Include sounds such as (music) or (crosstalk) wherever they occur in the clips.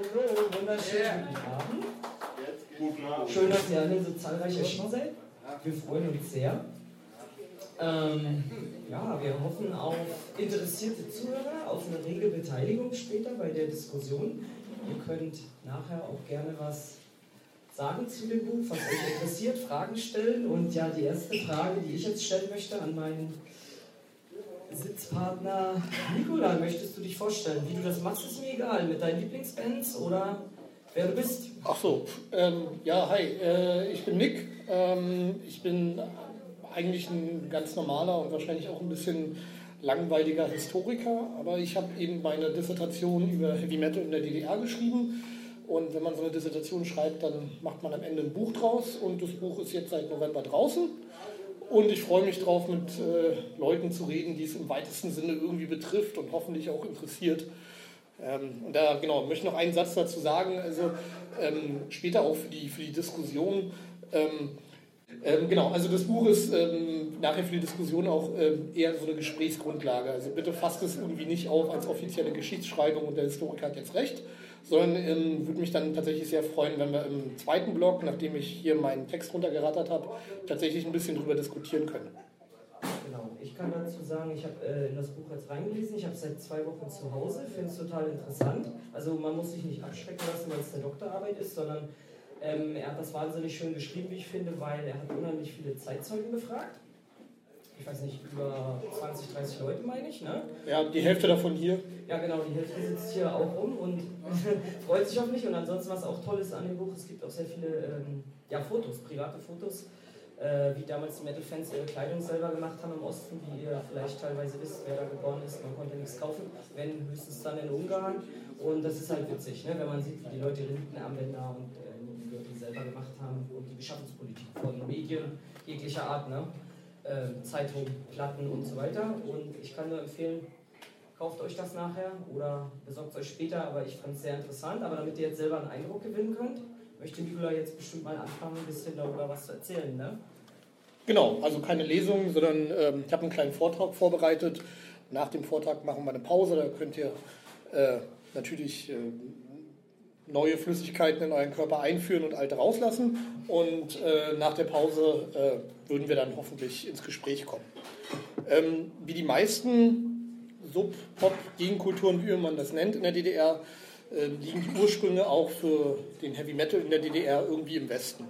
Hallo, wunderschönen guten Abend. Guten Abend. Schön, dass ihr alle so zahlreich erschienen seid. Wir freuen uns sehr. Ähm, ja, wir hoffen auf interessierte Zuhörer, auf eine rege Beteiligung später bei der Diskussion. Ihr könnt nachher auch gerne was sagen zu dem Buch, was euch interessiert, Fragen stellen. Und ja, die erste Frage, die ich jetzt stellen möchte an meinen Sitzpartner Nikola, möchtest du dich vorstellen? Wie du das machst, ist mir egal. Mit deinen Lieblingsbands oder wer du bist? Ach so, ähm, ja, hi, äh, ich bin Nick. Ähm, ich bin eigentlich ein ganz normaler und wahrscheinlich auch ein bisschen langweiliger Historiker, aber ich habe eben meine Dissertation über Heavy Metal in der DDR geschrieben. Und wenn man so eine Dissertation schreibt, dann macht man am Ende ein Buch draus. Und das Buch ist jetzt seit November draußen. Und ich freue mich drauf, mit äh, Leuten zu reden, die es im weitesten Sinne irgendwie betrifft und hoffentlich auch interessiert. Ähm, und da genau, möchte ich noch einen Satz dazu sagen. Also ähm, später auch für die, für die Diskussion. Ähm, ähm, genau, also das Buch ist ähm, nachher für die Diskussion auch ähm, eher so eine Gesprächsgrundlage. Also bitte fasst es irgendwie nicht auf als offizielle Geschichtsschreibung und der Historiker hat jetzt recht, sondern ähm, würde mich dann tatsächlich sehr freuen, wenn wir im zweiten Blog, nachdem ich hier meinen Text runtergerattert habe, tatsächlich ein bisschen drüber diskutieren können. Genau, ich kann dazu sagen, ich habe äh, in das Buch jetzt reingelesen, ich habe es seit zwei Wochen zu Hause, finde es total interessant. Also man muss sich nicht abschrecken lassen, weil es eine Doktorarbeit ist, sondern ähm, er hat das wahnsinnig schön geschrieben, wie ich finde, weil er hat unheimlich viele Zeitzeugen befragt. Ich weiß nicht, über 20, 30 Leute meine ich, ne? Ja, die Hälfte davon hier. Ja, genau, die Hälfte sitzt hier auch rum und (laughs) freut sich auf mich. Und ansonsten, was auch toll ist an dem Buch, es gibt auch sehr viele ähm, ja, Fotos, private Fotos, äh, wie damals die Metal-Fans ihre Kleidung selber gemacht haben im Osten, wie ihr vielleicht teilweise wisst, wer da geboren ist. Man konnte nichts kaufen, wenn höchstens dann in Ungarn. Und das ist halt witzig, ne? wenn man sieht, wie die Leute ihre Lindenarmbänder und äh, selber gemacht haben und die Beschaffungspolitik von Medien jeglicher Art, ne? Äh, Zeitung, Platten und so weiter. Und ich kann nur empfehlen, kauft euch das nachher oder besorgt es euch später, aber ich fand es sehr interessant. Aber damit ihr jetzt selber einen Eindruck gewinnen könnt, möchte Nicola jetzt bestimmt mal anfangen, ein bisschen darüber was zu erzählen. Ne? Genau, also keine Lesung, sondern ähm, ich habe einen kleinen Vortrag vorbereitet. Nach dem Vortrag machen wir eine Pause, da könnt ihr äh, natürlich äh, neue Flüssigkeiten in euren Körper einführen und alte rauslassen. Und äh, nach der Pause äh, würden wir dann hoffentlich ins Gespräch kommen. Ähm, wie die meisten Sub-Pop-Gegenkulturen, wie man das nennt in der DDR, äh, liegen die Ursprünge auch für den Heavy Metal in der DDR irgendwie im Westen.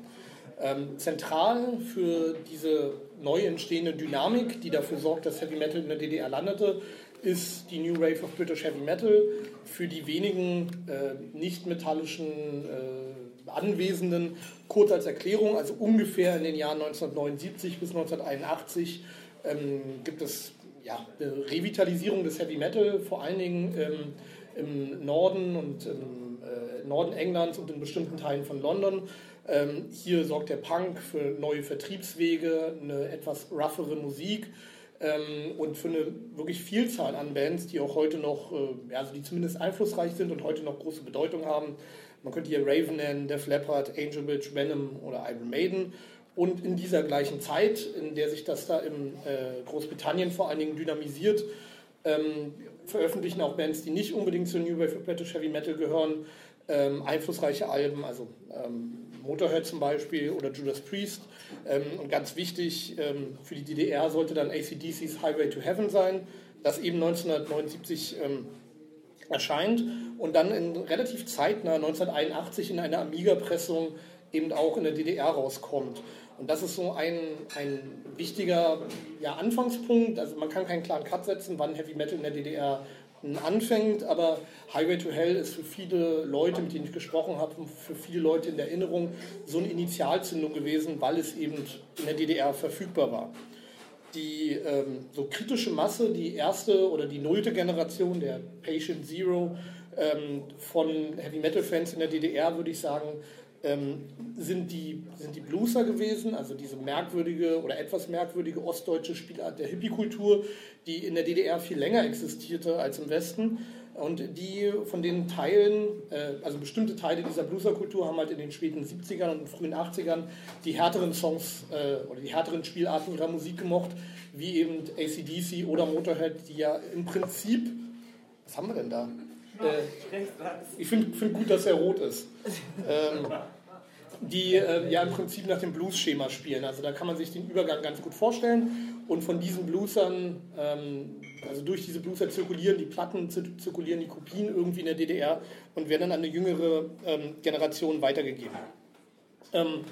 Ähm, zentral für diese neu entstehende Dynamik, die dafür sorgt, dass Heavy Metal in der DDR landete, ist die New Wave of British Heavy Metal. Für die wenigen äh, nicht-metallischen äh, Anwesenden kurz als Erklärung, also ungefähr in den Jahren 1979 bis 1981 ähm, gibt es ja, eine Revitalisierung des Heavy Metal, vor allen Dingen ähm, im Norden und im äh, Norden Englands und in bestimmten Teilen von London. Ähm, hier sorgt der Punk für neue Vertriebswege, eine etwas roughere Musik ähm, und für eine wirklich Vielzahl an Bands, die auch heute noch, äh, also die zumindest einflussreich sind und heute noch große Bedeutung haben. Man könnte hier Raven nennen, Def Leppard, Angel Witch, Venom oder Iron Maiden. Und in dieser gleichen Zeit, in der sich das da in äh, Großbritannien vor allen Dingen dynamisiert, ähm, veröffentlichen auch Bands, die nicht unbedingt zur New Wave British Heavy Metal gehören, ähm, einflussreiche Alben, also ähm, Motorhead zum Beispiel oder Judas Priest. Ähm, und ganz wichtig, ähm, für die DDR sollte dann ACDC's Highway to Heaven sein, das eben 1979 ähm, erscheint und dann in relativ zeitnah 1981 in einer Amiga-Pressung eben auch in der DDR rauskommt. Und das ist so ein, ein wichtiger ja, Anfangspunkt. Also man kann keinen klaren Cut setzen, wann Heavy Metal in der DDR anfängt, aber Highway to Hell ist für viele Leute, mit denen ich gesprochen habe, für viele Leute in der Erinnerung so eine Initialzündung gewesen, weil es eben in der DDR verfügbar war. Die ähm, so kritische Masse, die erste oder die nullte Generation der Patient Zero ähm, von Heavy Metal Fans in der DDR, würde ich sagen, ähm, sind, die, sind die Blueser gewesen, also diese merkwürdige oder etwas merkwürdige ostdeutsche Spielart der Hippie-Kultur, die in der DDR viel länger existierte als im Westen. Und die von den Teilen, äh, also bestimmte Teile dieser Blueser-Kultur haben halt in den späten 70ern und frühen 80ern die härteren Songs äh, oder die härteren Spielarten ihrer Musik gemocht, wie eben ACDC oder Motorhead, die ja im Prinzip, was haben wir denn da? Äh, ich finde find gut, dass er rot ist. Ähm, die äh, ja im Prinzip nach dem Blues-Schema spielen. Also da kann man sich den Übergang ganz gut vorstellen. Und von diesen Bluesern, ähm, also durch diese Blueser zirkulieren die Platten, zirkulieren die Kopien irgendwie in der DDR und werden dann an eine jüngere ähm, Generation weitergegeben. Ähm,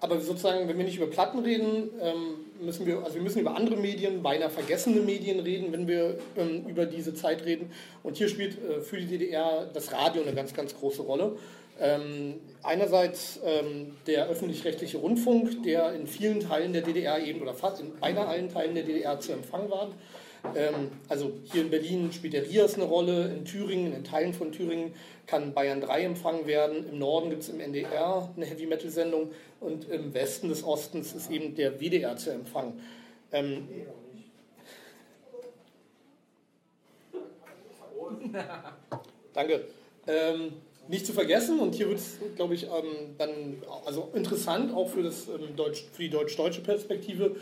aber sozusagen, wenn wir nicht über Platten reden, ähm, müssen wir, also wir müssen über andere Medien, beinahe vergessene Medien reden, wenn wir ähm, über diese Zeit reden. Und hier spielt äh, für die DDR das Radio eine ganz, ganz große Rolle. Ähm, einerseits ähm, der öffentlich-rechtliche Rundfunk, der in vielen Teilen der DDR eben oder fast in beinahe allen Teilen der DDR zu empfangen war. Ähm, also hier in Berlin spielt der RIAS eine Rolle, in Thüringen, in Teilen von Thüringen kann Bayern 3 empfangen werden, im Norden gibt es im NDR eine Heavy-Metal-Sendung und im Westen des Ostens ist eben der WDR zu empfangen. Ähm, Danke. Ähm, nicht zu vergessen, und hier wird es, glaube ich, ähm, dann also interessant auch für, das, ähm, Deutsch, für die deutsch-deutsche Perspektive,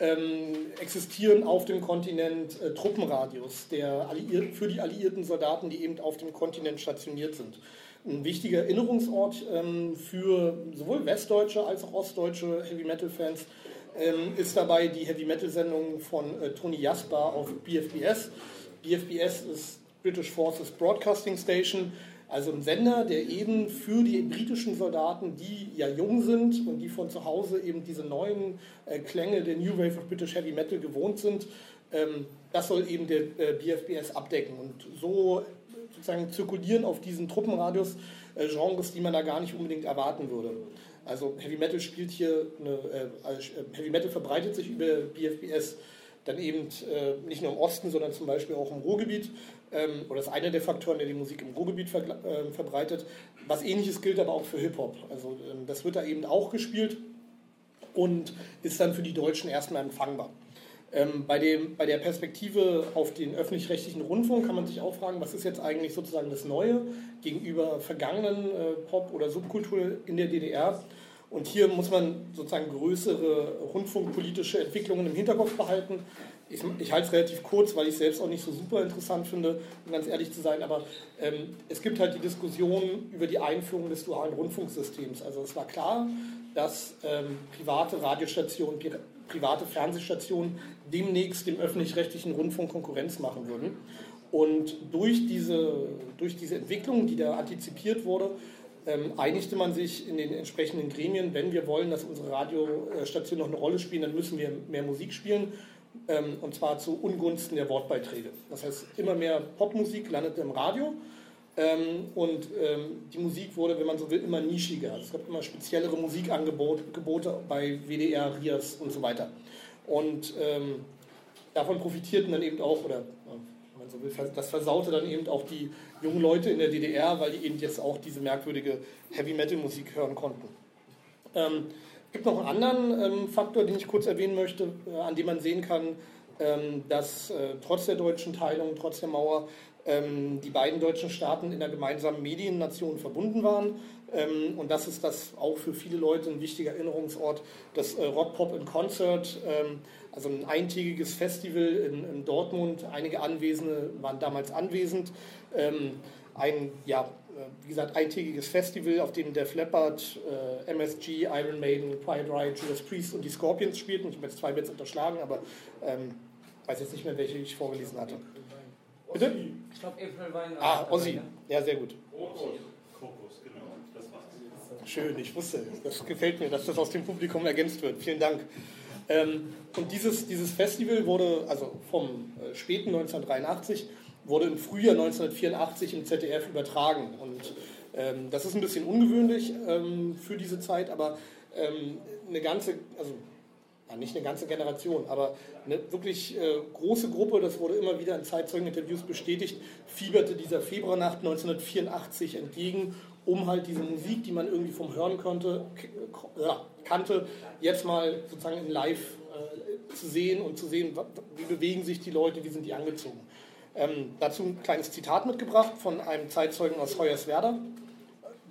ähm, existieren auf dem Kontinent äh, Truppenradios der für die alliierten Soldaten, die eben auf dem Kontinent stationiert sind. Ein wichtiger Erinnerungsort ähm, für sowohl westdeutsche als auch ostdeutsche Heavy Metal Fans ähm, ist dabei die Heavy Metal Sendung von äh, Tony Jasper auf BFBS. BFBS ist British Forces Broadcasting Station also ein Sender, der eben für die britischen Soldaten, die ja jung sind und die von zu Hause eben diese neuen äh, Klänge der New Wave of British Heavy Metal gewohnt sind, ähm, das soll eben der äh, BFBS abdecken. Und so sozusagen zirkulieren auf diesen Truppenradios äh, Genres, die man da gar nicht unbedingt erwarten würde. Also Heavy Metal spielt hier, eine, Heavy Metal verbreitet sich über BFBS dann eben nicht nur im Osten, sondern zum Beispiel auch im Ruhrgebiet ähm, oder ist einer der Faktoren, der die Musik im Ruhrgebiet ver äh, verbreitet. Was ähnliches gilt aber auch für Hip-Hop. Also ähm, das wird da eben auch gespielt und ist dann für die Deutschen erstmal empfangbar. Ähm, bei, dem, bei der Perspektive auf den öffentlich-rechtlichen Rundfunk kann man sich auch fragen, was ist jetzt eigentlich sozusagen das Neue gegenüber vergangenen äh, Pop- oder Subkultur in der DDR. Und hier muss man sozusagen größere rundfunkpolitische Entwicklungen im Hinterkopf behalten ich, ich halte es relativ kurz, weil ich es selbst auch nicht so super interessant finde, um ganz ehrlich zu sein, aber ähm, es gibt halt die Diskussion über die Einführung des dualen Rundfunksystems. Also es war klar, dass ähm, private Radiostationen, private Fernsehstationen demnächst dem öffentlich-rechtlichen Rundfunk Konkurrenz machen würden. Und durch diese, durch diese Entwicklung, die da antizipiert wurde, ähm, einigte man sich in den entsprechenden Gremien, wenn wir wollen, dass unsere Radiostationen noch eine Rolle spielen, dann müssen wir mehr Musik spielen ähm, und zwar zu Ungunsten der Wortbeiträge. Das heißt, immer mehr Popmusik landete im Radio ähm, und ähm, die Musik wurde, wenn man so will, immer nischiger. Es gab immer speziellere Musikangebote bei WDR, RIAS und so weiter. Und ähm, davon profitierten dann eben auch, oder man so will, das versaute dann eben auch die jungen Leute in der DDR, weil die eben jetzt auch diese merkwürdige Heavy-Metal-Musik hören konnten. Ähm, es gibt noch einen anderen ähm, Faktor, den ich kurz erwähnen möchte, äh, an dem man sehen kann, ähm, dass äh, trotz der deutschen Teilung, trotz der Mauer, ähm, die beiden deutschen Staaten in der gemeinsamen Mediennation verbunden waren. Ähm, und das ist das auch für viele Leute ein wichtiger Erinnerungsort, das äh, Rock Pop in Concert, ähm, also ein eintägiges Festival in, in, Dortmund. Einige Anwesende waren damals anwesend. Ähm, ein ja, wie gesagt, eintägiges Festival, auf dem der Leppard, äh, MSG, Iron Maiden, Quiet Riot, Judas Priest und die Scorpions spielten. Ich habe jetzt zwei Bands unterschlagen, aber ähm, weiß jetzt nicht mehr, welche ich vorgelesen hatte. Bitte? Ich glaube, April Wein. Ah, Ozzy. Ja, sehr gut. Kokos, genau. Das war's. Schön, ich wusste, das gefällt mir, dass das aus dem Publikum ergänzt wird. Vielen Dank. Ähm, und dieses, dieses Festival wurde also vom äh, späten 1983 wurde im Frühjahr 1984 im ZDF übertragen. Und ähm, das ist ein bisschen ungewöhnlich ähm, für diese Zeit, aber ähm, eine ganze, also ja, nicht eine ganze Generation, aber eine wirklich äh, große Gruppe, das wurde immer wieder in Zeitzeugeninterviews bestätigt, fieberte dieser Februarnacht 1984 entgegen, um halt diese Musik, die man irgendwie vom Hören konnte, ja, kannte, jetzt mal sozusagen in Live äh, zu sehen und zu sehen, wie bewegen sich die Leute, wie sind die angezogen. Ähm, dazu ein kleines Zitat mitgebracht von einem Zeitzeugen aus Hoyerswerda,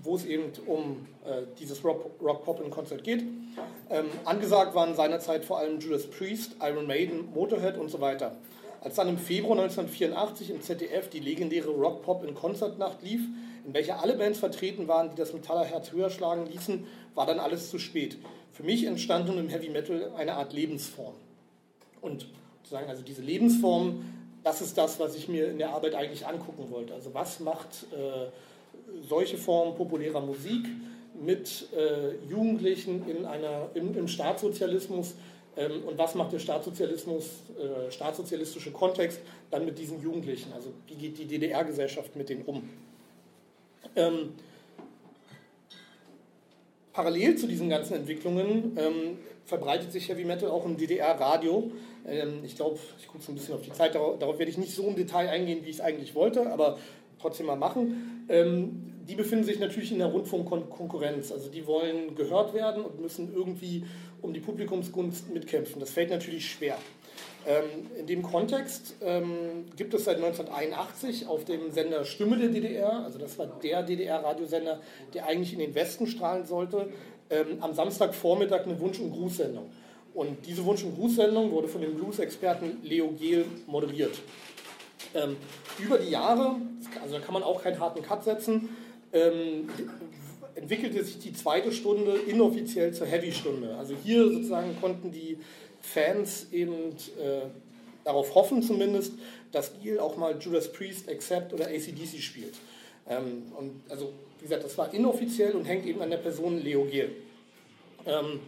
wo es eben um äh, dieses Rock, Rock Pop in Konzert geht. Ähm, angesagt waren seinerzeit vor allem Judas Priest, Iron Maiden, Motorhead und so weiter. Als dann im Februar 1984 im ZDF die legendäre Rock-Pop in Konzertnacht lief, in welcher alle Bands vertreten waren, die das Metallerherz höher schlagen ließen, war dann alles zu spät. Für mich entstand nun im Heavy Metal eine Art Lebensform. Und sozusagen, also diese Lebensform, das ist das, was ich mir in der Arbeit eigentlich angucken wollte. Also was macht äh, solche Formen populärer Musik mit äh, Jugendlichen in einer, im, im Staatssozialismus ähm, und was macht der Staatssozialismus, äh, staatssozialistische Kontext dann mit diesen Jugendlichen? Also wie geht die DDR-Gesellschaft mit denen um? Ähm, parallel zu diesen ganzen Entwicklungen ähm, verbreitet sich Heavy Metal auch im DDR-Radio. Ähm, ich glaube, ich gucke so ein bisschen auf die Zeit, darauf, darauf, werde ich nicht so im Detail eingehen, wie ich es eigentlich wollte, aber trotzdem mal machen. Ähm, die befinden sich natürlich in der Rundfunkkonkurrenz. Also die wollen gehört werden und müssen irgendwie um die Publikumsgunst mitkämpfen. Das fällt natürlich schwer. Ähm, in dem Kontext ähm, gibt es seit 1981 auf dem Sender Stimme der DDR, also das war der DDR-Radiosender, der eigentlich in den Westen strahlen sollte, ähm, am Samstagvormittag eine Wunsch- und Grußsendung. Und diese Wunsch- und Grußsendung wurde von dem Blues-Experten Leo Gehl moderiert. Über die Jahre, also da kann man auch keinen harten Cut setzen, entwickelte sich die zweite Stunde inoffiziell zur Heavy-Stunde. Also hier sozusagen konnten die Fans eben äh, darauf hoffen zumindest, dass Giel auch mal Judas Priest, Accept oder ACDC spielt. Ähm, und also, wie gesagt, das war inoffiziell und hängt eben an der Person Leo Giel. Ähm,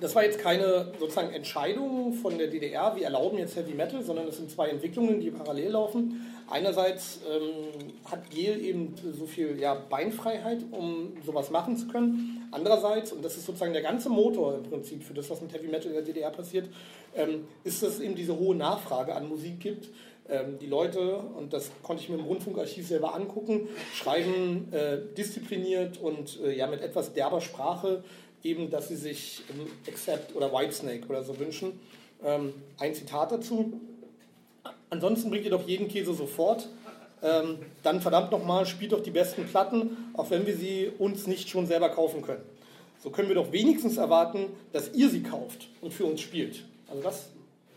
das war jetzt keine sozusagen Entscheidung von der DDR, wir erlauben jetzt Heavy Metal, sondern es sind zwei Entwicklungen, die parallel laufen. Einerseits ähm, hat Gel eben so viel ja, Beinfreiheit, um sowas machen zu können. Andererseits, und das ist sozusagen der ganze Motor im Prinzip für das, was mit Heavy Metal in der DDR passiert, ähm, ist, dass es eben diese hohe Nachfrage an Musik gibt. Ähm, die Leute, und das konnte ich mir im Rundfunkarchiv selber angucken, schreiben äh, diszipliniert und äh, ja, mit etwas derber Sprache eben, dass sie sich ähm, Accept oder Whitesnake oder so wünschen. Ähm, ein Zitat dazu. Ansonsten bringt ihr doch jeden Käse sofort. Ähm, dann verdammt nochmal, spielt doch die besten Platten, auch wenn wir sie uns nicht schon selber kaufen können. So können wir doch wenigstens erwarten, dass ihr sie kauft und für uns spielt. Also das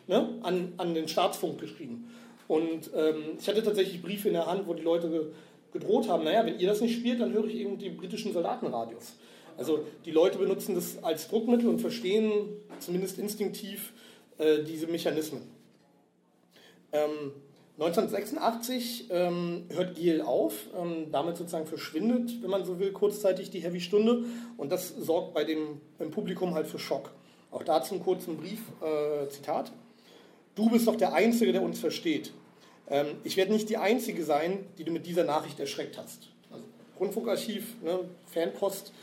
ne, an, an den Staatsfunk geschrieben. Und ähm, ich hatte tatsächlich Briefe in der Hand, wo die Leute gedroht haben, naja, wenn ihr das nicht spielt, dann höre ich eben die britischen Soldatenradios. Also die Leute benutzen das als Druckmittel und verstehen zumindest instinktiv äh, diese Mechanismen. Ähm, 1986 ähm, hört Giel auf, ähm, damit sozusagen verschwindet, wenn man so will, kurzzeitig die Heavy-Stunde und das sorgt bei dem im Publikum halt für Schock. Auch dazu einen kurzen Brief, äh, Zitat. Du bist doch der Einzige, der uns versteht. Ähm, ich werde nicht die Einzige sein, die du mit dieser Nachricht erschreckt hast. Also Rundfunkarchiv, ne, Fanpost,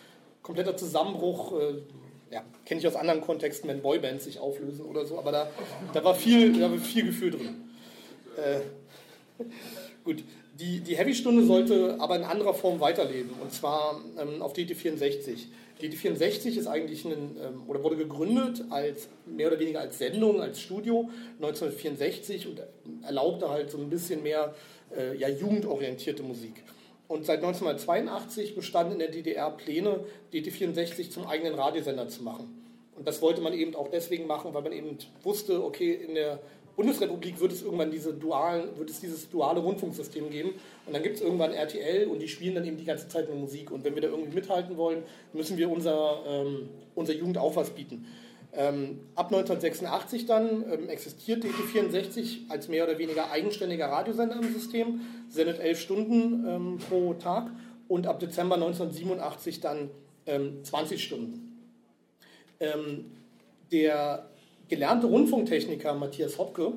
kompletter Zusammenbruch. Äh, ja, kenne ich aus anderen Kontexten, wenn Boybands sich auflösen oder so, aber da, da, war, viel, da war viel Gefühl drin. Äh, (laughs) gut, die, die Heavy-Stunde sollte aber in anderer Form weiterleben, und zwar ähm, auf DT64. DT64 ist eigentlich ein, ähm, oder wurde gegründet als mehr oder weniger als Sendung, als Studio 1964 und erlaubte halt so ein bisschen mehr äh, ja, jugendorientierte Musik. Und seit 1982 bestanden in der DDR Pläne, DT64 zum eigenen Radiosender zu machen. Und das wollte man eben auch deswegen machen, weil man eben wusste, okay, in der Bundesrepublik wird es irgendwann diese dualen, wird es dieses duale Rundfunksystem geben. Und dann gibt es irgendwann RTL und die spielen dann eben die ganze Zeit nur Musik. Und wenn wir da irgendwie mithalten wollen, müssen wir unserer, ähm, unserer Jugend auch was bieten. Ähm, ab 1986 dann ähm, existiert DT64 als mehr oder weniger eigenständiger Radiosender im System, sendet elf Stunden ähm, pro Tag und ab Dezember 1987 dann 20 ähm, Stunden. Ähm, der gelernte Rundfunktechniker Matthias Hopke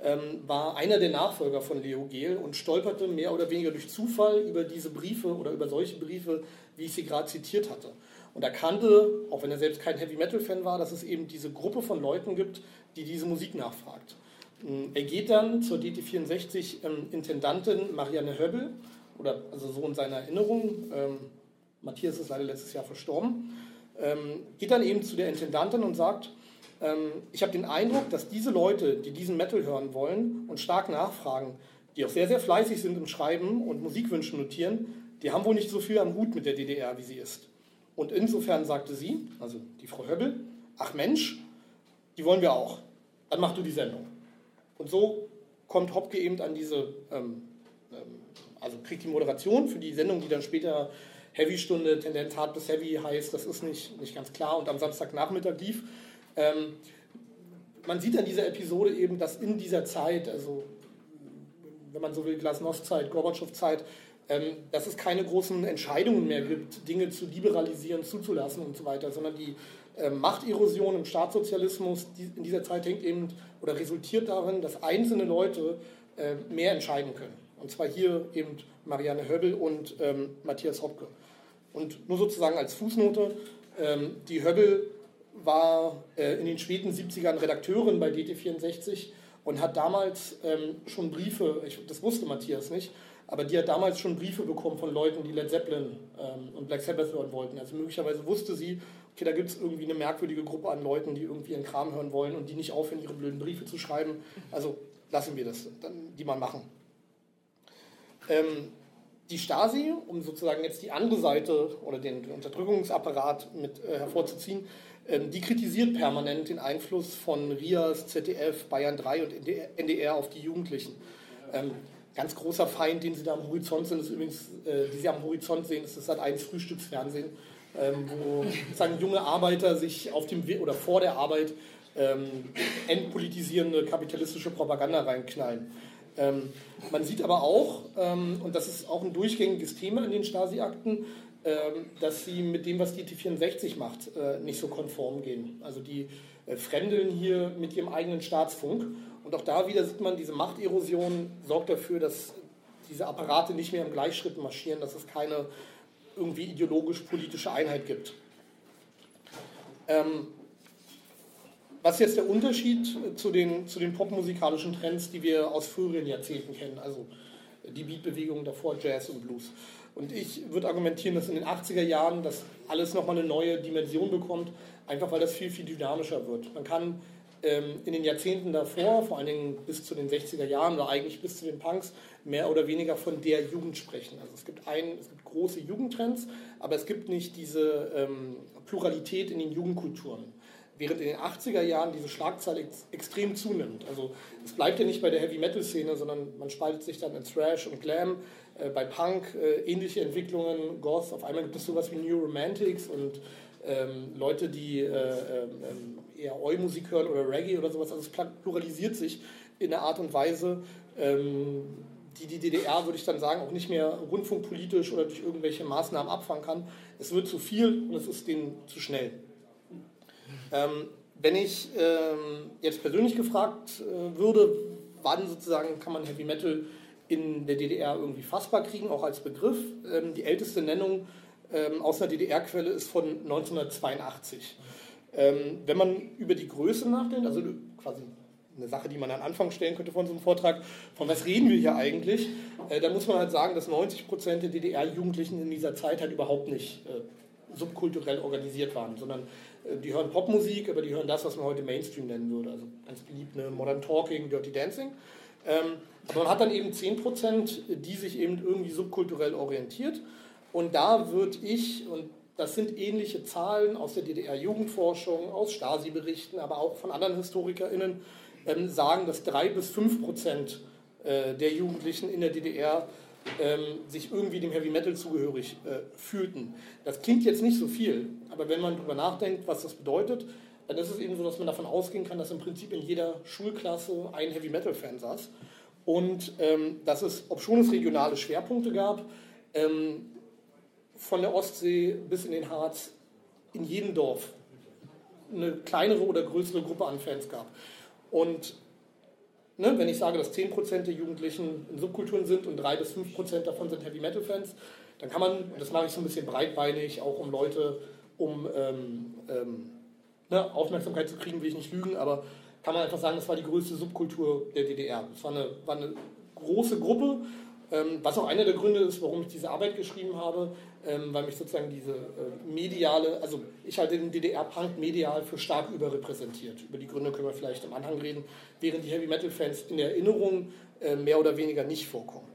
ähm, war einer der Nachfolger von Leo Gehl und stolperte mehr oder weniger durch Zufall über diese Briefe oder über solche Briefe, wie ich sie gerade zitiert hatte und erkannte, auch wenn er selbst kein Heavy Metal Fan war, dass es eben diese Gruppe von Leuten gibt, die diese Musik nachfragt. Ähm, er geht dann zur DT64 ähm, Intendantin Marianne Höbbel, oder also so in seiner Erinnerung, ähm, Matthias ist leider letztes Jahr verstorben, ähm, geht dann eben zu der Intendantin und sagt, ich habe den Eindruck, dass diese Leute, die diesen Metal hören wollen und stark nachfragen, die auch sehr, sehr fleißig sind im Schreiben und Musikwünsche notieren, die haben wohl nicht so viel am Hut mit der DDR, wie sie ist. Und insofern sagte sie, also die Frau Höbbel, ach Mensch, die wollen wir auch. Dann mach du die Sendung. Und so kommt Hopke eben an diese, ähm, ähm, also kriegt die Moderation für die Sendung, die dann später Heavy-Stunde, Tendenz hart bis heavy heißt, das ist nicht, nicht ganz klar und am Samstagnachmittag lief. Ähm, man sieht an dieser Episode eben, dass in dieser Zeit, also wenn man so will, Glasnost-Zeit, Gorbatschow-Zeit, ähm, dass es keine großen Entscheidungen mehr gibt, Dinge zu liberalisieren, zuzulassen und so weiter, sondern die äh, Machterosion im Staatssozialismus die in dieser Zeit hängt eben oder resultiert darin, dass einzelne Leute äh, mehr entscheiden können. Und zwar hier eben Marianne Höbbel und ähm, Matthias Hopke. Und nur sozusagen als Fußnote, ähm, die Höbbel war äh, in den späten 70ern Redakteurin bei DT64 und hat damals ähm, schon Briefe, ich, das wusste Matthias nicht, aber die hat damals schon Briefe bekommen von Leuten, die Led Zeppelin ähm, und Black Sabbath hören wollten. Also möglicherweise wusste sie, okay, da gibt es irgendwie eine merkwürdige Gruppe an Leuten, die irgendwie einen Kram hören wollen und die nicht aufhören, ihre blöden Briefe zu schreiben. Also lassen wir das, dann, die mal machen. Ähm, die Stasi, um sozusagen jetzt die andere Seite oder den, Unterdrückungsapparat mit äh, hervorzuziehen, die kritisiert permanent den Einfluss von RIAS, ZDF, Bayern 3 und NDR auf die Jugendlichen. Ähm, ganz großer Feind, den Sie da am Horizont sind, ist übrigens, äh, die Sie am Horizont sehen, ist das seit eins Frühstücksfernsehen, ähm, wo (laughs) sozusagen junge Arbeiter sich auf dem We oder vor der Arbeit ähm, entpolitisierende kapitalistische Propaganda reinknallen. Ähm, man sieht aber auch, ähm, und das ist auch ein durchgängiges Thema in den Stasi-Akten, ähm, dass sie mit dem, was die T64 macht, äh, nicht so konform gehen. Also die äh, fremdeln hier mit ihrem eigenen Staatsfunk und auch da wieder sieht man, diese Machterosion sorgt dafür, dass diese Apparate nicht mehr im Gleichschritt marschieren, dass es keine irgendwie ideologisch-politische Einheit gibt. Ähm, was ist jetzt der Unterschied zu den, zu den popmusikalischen Trends, die wir aus früheren Jahrzehnten kennen? Also die Beatbewegung davor, Jazz und Blues. Und ich würde argumentieren, dass in den 80er Jahren das alles nochmal eine neue Dimension bekommt, einfach weil das viel, viel dynamischer wird. Man kann ähm, in den Jahrzehnten davor, vor allen Dingen bis zu den 60er Jahren oder eigentlich bis zu den Punks, mehr oder weniger von der Jugend sprechen. Also es gibt, ein, es gibt große Jugendtrends, aber es gibt nicht diese ähm, Pluralität in den Jugendkulturen. Während in den 80er Jahren diese Schlagzahl ex extrem zunimmt. Also es bleibt ja nicht bei der Heavy-Metal-Szene, sondern man spaltet sich dann in Thrash und Glam, äh, bei Punk äh, ähnliche Entwicklungen, Goth, auf einmal gibt es sowas wie New Romantics und ähm, Leute, die äh, ähm, eher Oi-Musik hören oder Reggae oder sowas. Also es pluralisiert sich in einer Art und Weise, ähm, die die DDR, würde ich dann sagen, auch nicht mehr rundfunkpolitisch oder durch irgendwelche Maßnahmen abfangen kann. Es wird zu viel und es ist denen zu schnell. Ähm, wenn ich ähm, jetzt persönlich gefragt äh, würde, wann sozusagen kann man Heavy Metal in der DDR irgendwie fassbar kriegen, auch als Begriff. Ähm, die älteste Nennung ähm, aus einer DDR-Quelle ist von 1982. Ähm, wenn man über die Größe nachdenkt, also quasi eine Sache, die man an Anfang stellen könnte von so einem Vortrag, von was reden wir hier eigentlich, äh, dann muss man halt sagen, dass 90 Prozent der DDR-Jugendlichen in dieser Zeit halt überhaupt nicht äh, subkulturell organisiert waren, sondern äh, die hören Popmusik, aber die hören das, was man heute Mainstream nennen würde. Also ganz beliebt eine Modern Talking, Dirty Dancing. Ähm, aber man hat dann eben 10 Prozent, die sich eben irgendwie subkulturell orientiert. Und da würde ich, und das sind ähnliche Zahlen aus der DDR-Jugendforschung, aus Stasi-Berichten, aber auch von anderen HistorikerInnen, ähm, sagen, dass drei bis fünf Prozent äh, der Jugendlichen in der DDR ähm, sich irgendwie dem Heavy Metal zugehörig äh, fühlten. Das klingt jetzt nicht so viel, aber wenn man darüber nachdenkt, was das bedeutet, dann ist es eben so, dass man davon ausgehen kann, dass im Prinzip in jeder Schulklasse ein Heavy Metal Fan saß und ähm, dass es, ob schon es regionale Schwerpunkte gab, ähm, von der Ostsee bis in den Harz in jedem Dorf eine kleinere oder größere Gruppe an Fans gab. Und ne, wenn ich sage, dass 10% der Jugendlichen in Subkulturen sind und 3 bis 5% davon sind Heavy Metal Fans, dann kann man, und das mache ich so ein bisschen breitbeinig, auch um Leute, um ähm, ähm, ne, Aufmerksamkeit zu kriegen, will ich nicht lügen, aber kann man einfach sagen, das war die größte Subkultur der DDR. Es war eine, war eine große Gruppe, was auch einer der Gründe ist, warum ich diese Arbeit geschrieben habe, ähm, weil mich sozusagen diese äh, mediale, also ich halte den DDR-Punk medial für stark überrepräsentiert. Über die Gründe können wir vielleicht im Anhang reden, während die Heavy-Metal-Fans in der Erinnerung äh, mehr oder weniger nicht vorkommen.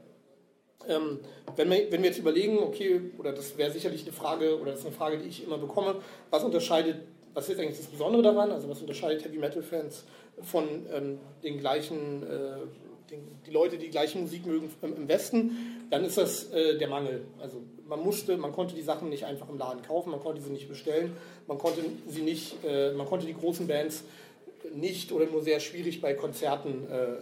Ähm, wenn, wir, wenn wir jetzt überlegen, okay, oder das wäre sicherlich eine Frage, oder das ist eine Frage, die ich immer bekomme, was unterscheidet was ist eigentlich das Besondere daran? Also was unterscheidet Heavy Metal Fans von ähm, den gleichen, äh, den, die Leute, die gleiche Musik mögen im Westen? Dann ist das äh, der Mangel. Also man musste, man konnte die Sachen nicht einfach im Laden kaufen, man konnte sie nicht bestellen, man konnte sie nicht, äh, man konnte die großen Bands nicht oder nur sehr schwierig bei Konzerten äh, äh,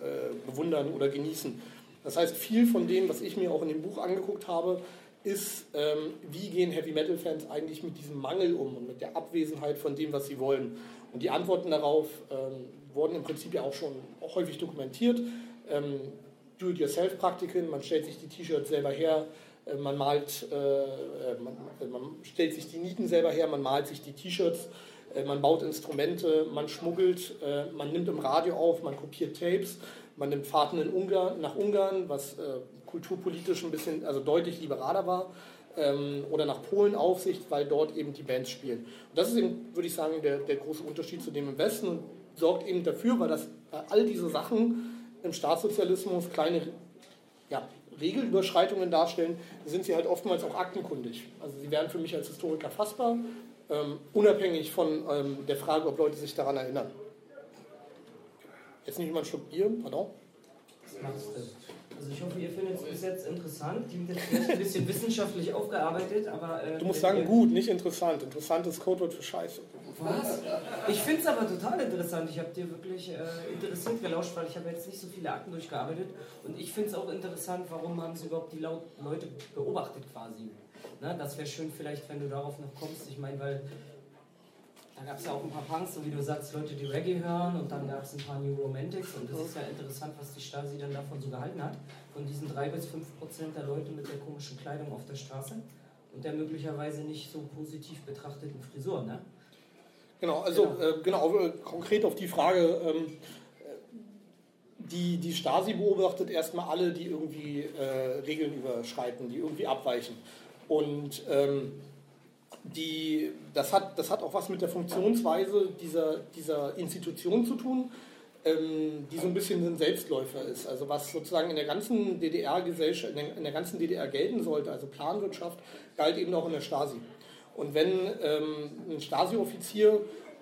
bewundern oder genießen. Das heißt, viel von dem, was ich mir auch in dem Buch angeguckt habe, ist, ähm, wie gehen Heavy Metal Fans eigentlich mit diesem Mangel um und mit der Abwesenheit von dem, was sie wollen. Und die Antworten darauf ähm, wurden im Prinzip ja auch schon häufig dokumentiert. Ähm, Do-it-yourself-Praktiken, man stellt sich die T-Shirts selber her, äh, man malt, äh, äh man, äh, man, stellt sich die Nieten selber her, man malt sich die T-Shirts, äh, man baut Instrumente, man schmuggelt, äh, man nimmt im Radio auf, man kopiert Tapes, man nimmt Fahrten in Ungarn, nach Ungarn, was kulturpolitisch ein bisschen, also deutlich liberaler war, ähm, oder nach Polen Aufsicht, weil dort eben die Bands spielen. Und das ist eben, würde ich sagen, der, der große Unterschied zu dem im Westen und sorgt eben dafür, weil das all diese Sachen im Staatssozialismus kleine ja, Regelüberschreitungen darstellen, sind sie halt oftmals auch aktenkundig. Also sie werden für mich als Historiker fassbar, ähm, unabhängig von ähm, der Frage, ob Leute sich daran erinnern. Jetzt nicht mal ein Schluck Bier, pardon. Was? Also ich hoffe, ihr findet es bis jetzt interessant. Die sind jetzt vielleicht ein bisschen (laughs) wissenschaftlich aufgearbeitet, aber... Äh, du musst sagen gut, nicht interessant. Interessant ist Codewort für Scheiße. Was? Ich finde es aber total interessant. Ich habe dir wirklich äh, interessiert gelauscht, weil ich habe jetzt nicht so viele Akten durchgearbeitet. Und ich finde es auch interessant, warum haben sie überhaupt die Leute beobachtet quasi. Na, das wäre schön vielleicht, wenn du darauf noch kommst. Ich meine, weil da gab es ja auch ein paar Punks, so wie du sagst, Leute, die Reggae hören und dann gab es ein paar New Romantics und das ist ja interessant, was die Stasi dann davon so gehalten hat, von diesen drei bis fünf Prozent der Leute mit der komischen Kleidung auf der Straße und der möglicherweise nicht so positiv betrachteten Frisur, ne? Genau, also genau, äh, genau äh, konkret auf die Frage, ähm, die, die Stasi beobachtet erstmal alle, die irgendwie äh, Regeln überschreiten, die irgendwie abweichen. Und ähm, die, das, hat, das hat auch was mit der Funktionsweise dieser, dieser Institution zu tun, ähm, die so ein bisschen ein Selbstläufer ist. Also was sozusagen in der ganzen DDR-Gesellschaft, in, in, der ganzen DDR gelten sollte, also Planwirtschaft, galt eben auch in der Stasi. Und wenn ähm, ein Stasi-Offizier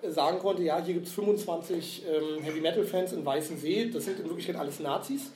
sagen konnte, ja, hier gibt es 25 ähm, Heavy-Metal-Fans in Weißensee, das sind in Wirklichkeit alles Nazis,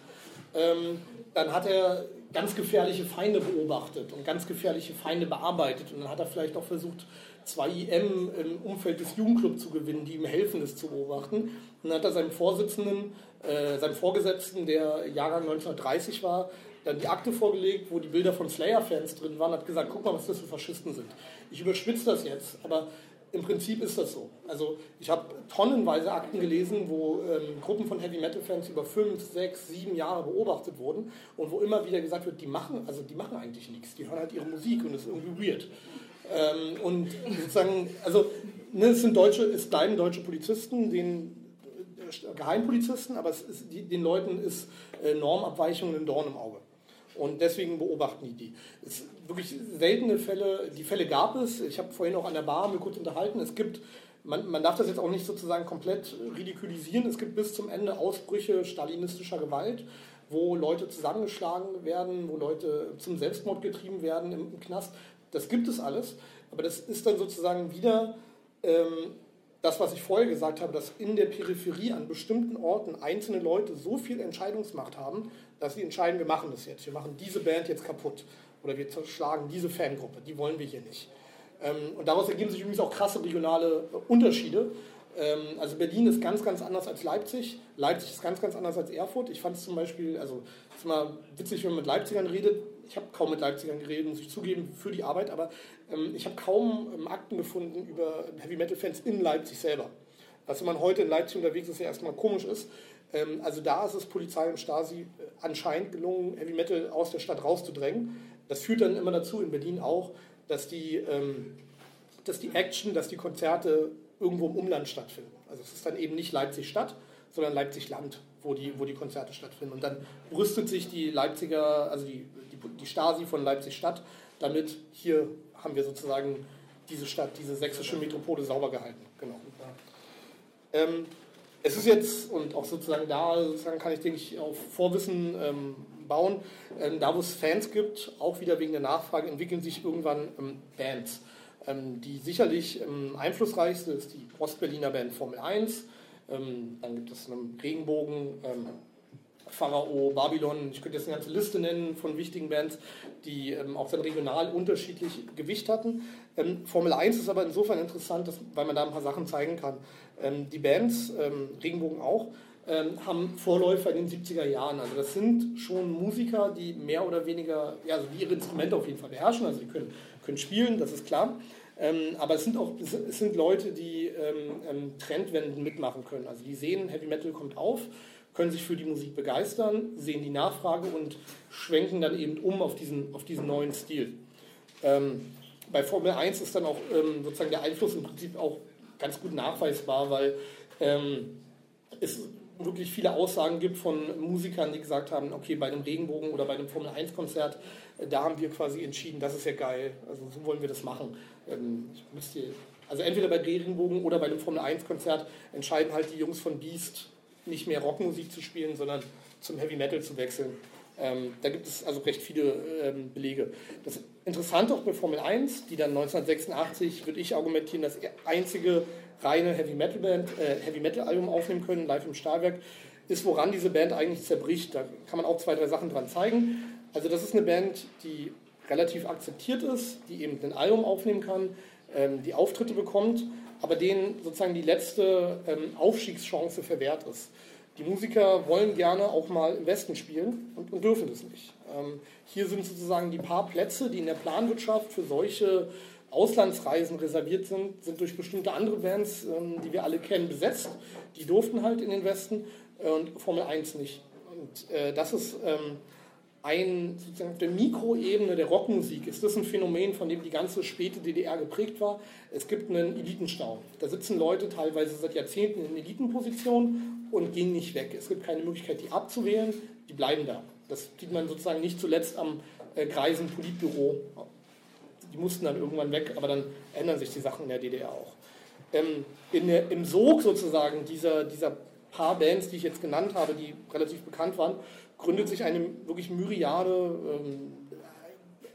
ähm, dann hat er ganz gefährliche Feinde beobachtet und ganz gefährliche Feinde bearbeitet. Und dann hat er vielleicht auch versucht, zwei IM im Umfeld des Jugendclubs zu gewinnen, die ihm helfen, das zu beobachten. Und dann hat er seinem Vorsitzenden, äh, seinem Vorgesetzten, der Jahrgang 1930 war, dann die Akte vorgelegt, wo die Bilder von Slayer-Fans drin waren, hat gesagt, guck mal, was das für Faschisten sind. Ich überspitze das jetzt, aber im Prinzip ist das so. Also ich habe tonnenweise Akten gelesen, wo ähm, Gruppen von Heavy Metal Fans über fünf, sechs, sieben Jahre beobachtet wurden und wo immer wieder gesagt wird, die machen, also die machen eigentlich nichts, die hören halt ihre Musik und das ist irgendwie weird. Ähm, und sozusagen, also ne, es sind deutsche, es bleiben deutsche Polizisten, den äh, Geheimpolizisten, aber es ist, die, den Leuten ist äh, Normabweichung ein Dorn im Auge. Und deswegen beobachten die die. Es wirklich seltene Fälle, die Fälle gab es. Ich habe vorhin auch an der Bar mir kurz unterhalten. Es gibt, man, man darf das jetzt auch nicht sozusagen komplett ridikulisieren. Es gibt bis zum Ende Ausbrüche stalinistischer Gewalt, wo Leute zusammengeschlagen werden, wo Leute zum Selbstmord getrieben werden im, im Knast. Das gibt es alles. Aber das ist dann sozusagen wieder ähm, das, was ich vorher gesagt habe, dass in der Peripherie an bestimmten Orten einzelne Leute so viel Entscheidungsmacht haben, dass sie entscheiden, wir machen das jetzt, wir machen diese Band jetzt kaputt oder wir zerschlagen diese Fangruppe, die wollen wir hier nicht. Ähm, und daraus ergeben sich übrigens auch krasse regionale Unterschiede. Ähm, also Berlin ist ganz, ganz anders als Leipzig. Leipzig ist ganz, ganz anders als Erfurt. Ich fand es zum Beispiel, also es ist mal witzig, wenn man mit Leipzigern redet. Ich habe kaum mit Leipzigern geredet, muss ich zugeben, für die Arbeit, aber ähm, ich habe kaum Akten gefunden über Heavy Metal Fans in Leipzig selber. Was, wenn man heute in Leipzig unterwegs ist, ja erstmal komisch ist. Also da ist es Polizei und Stasi äh, anscheinend gelungen, Heavy Metal aus der Stadt rauszudrängen. Das führt dann immer dazu, in Berlin auch, dass die, ähm, dass die Action, dass die Konzerte irgendwo im Umland stattfinden. Also es ist dann eben nicht Leipzig-Stadt, sondern Leipzig-Land, wo die, wo die Konzerte stattfinden. Und dann brüstet sich die Leipziger, also die, die, die Stasi von Leipzig-Stadt, damit hier haben wir sozusagen diese Stadt, diese sächsische Metropole sauber gehalten. Genau. Ähm, es ist jetzt, und auch sozusagen da sozusagen kann ich, denke ich, auf Vorwissen ähm, bauen. Ähm, da, wo es Fans gibt, auch wieder wegen der Nachfrage, entwickeln sich irgendwann ähm, Bands. Ähm, die sicherlich ähm, einflussreichste ist die Ostberliner Band Formel 1. Ähm, dann gibt es einen Regenbogen, Pharao, Babylon. Ich könnte jetzt eine ganze Liste nennen von wichtigen Bands, die ähm, auch dann regional unterschiedlich Gewicht hatten. Ähm, Formel 1 ist aber insofern interessant, dass, weil man da ein paar Sachen zeigen kann. die Bands, Regenbogen auch, haben Vorläufer in den 70er Jahren. Also das sind schon Musiker, die mehr oder weniger, ja, also die ihre Instrumente auf jeden Fall beherrschen, also die können, können spielen, das ist klar. Ähm, aber es sind auch es sind Leute, die ähm, ähm, Trendwenden mitmachen können. Also die sehen, Heavy Metal kommt auf, können sich für die Musik begeistern, sehen die Nachfrage und schwenken dann eben um auf diesen, auf diesen neuen Stil. Ähm, bei Formel 1 ist dann auch ähm, sozusagen der Einfluss im Prinzip auch ganz gut nachweisbar, weil ähm, es wirklich viele Aussagen gibt von Musikern, die gesagt haben, okay, bei einem Regenbogen oder bei einem Formel 1 Konzert, äh, da haben wir quasi entschieden, das ist ja geil, also so wollen wir das machen. Ähm, also entweder bei Regenbogen oder bei einem Formel 1 Konzert entscheiden halt die Jungs von Beast nicht mehr Rockmusik zu spielen, sondern zum Heavy Metal zu wechseln. Ähm, da gibt es also recht viele ähm, Belege. Das Interessante auch bei Formel 1, die dann 1986, würde ich argumentieren, das einzige reine Heavy Metal Band, äh, Heavy Metal Album aufnehmen können, live im Stahlwerk, ist, woran diese Band eigentlich zerbricht. Da kann man auch zwei, drei Sachen dran zeigen. Also das ist eine Band, die relativ akzeptiert ist, die eben ein Album aufnehmen kann, ähm, die Auftritte bekommt, aber denen sozusagen die letzte ähm, Aufstiegschance verwehrt ist. Die Musiker wollen gerne auch mal im Westen spielen und, und dürfen das nicht. Ähm, hier sind sozusagen die paar Plätze, die in der Planwirtschaft für solche Auslandsreisen reserviert sind, sind durch bestimmte andere Bands, ähm, die wir alle kennen, besetzt. Die durften halt in den Westen äh, und Formel 1 nicht. Und äh, das ist ähm, ein, sozusagen auf der Mikroebene der Rockmusik ist das ein Phänomen, von dem die ganze späte DDR geprägt war. Es gibt einen Elitenstau. Da sitzen Leute teilweise seit Jahrzehnten in Elitenpositionen und gehen nicht weg. Es gibt keine Möglichkeit, die abzuwählen, die bleiben da. Das sieht man sozusagen nicht zuletzt am äh, Greisen Politbüro die mussten dann irgendwann weg, aber dann ändern sich die Sachen in der DDR auch. Ähm, der, Im Sog sozusagen dieser, dieser paar Bands, die ich jetzt genannt habe, die relativ bekannt waren, gründet sich eine wirklich myriade ähm,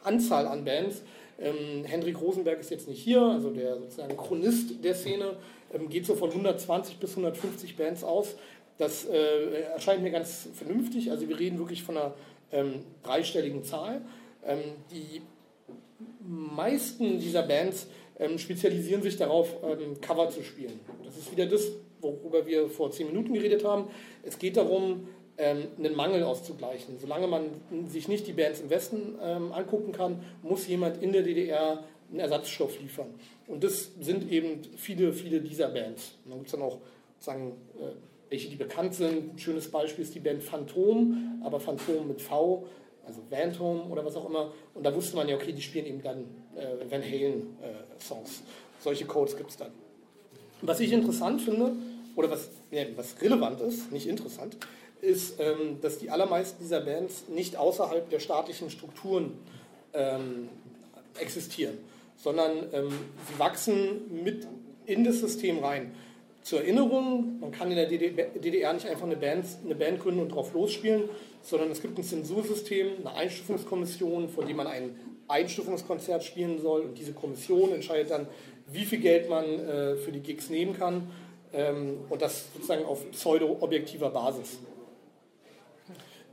Anzahl an Bands. Ähm, Hendrik Rosenberg ist jetzt nicht hier, also der sozusagen Chronist der Szene, ähm, geht so von 120 bis 150 Bands aus. Das äh, erscheint mir ganz vernünftig. Also wir reden wirklich von einer ähm, dreistelligen Zahl. Ähm, die meisten dieser Bands ähm, spezialisieren sich darauf, ähm, Cover zu spielen. Das ist wieder das, worüber wir vor zehn Minuten geredet haben. Es geht darum, ähm, einen Mangel auszugleichen. Solange man sich nicht die Bands im Westen ähm, angucken kann, muss jemand in der DDR einen Ersatzstoff liefern. Und das sind eben viele, viele dieser Bands. Und dann gibt es dann auch sagen, äh, welche, die bekannt sind. Ein schönes Beispiel ist die Band Phantom, aber Phantom mit V also Phantom oder was auch immer. Und da wusste man ja, okay, die spielen eben dann äh, Van Halen-Songs. Äh, Solche Codes gibt es dann. Was ich interessant finde, oder was, ja, was relevant ist, nicht interessant, ist, ähm, dass die allermeisten dieser Bands nicht außerhalb der staatlichen Strukturen ähm, existieren, sondern ähm, sie wachsen mit in das System rein. Zur Erinnerung, man kann in der DDR nicht einfach eine Band, eine Band gründen und drauf losspielen, sondern es gibt ein Zensursystem, eine Einstufungskommission, vor dem man ein Einstufungskonzert spielen soll und diese Kommission entscheidet dann, wie viel Geld man äh, für die Gigs nehmen kann ähm, und das sozusagen auf pseudo-objektiver Basis.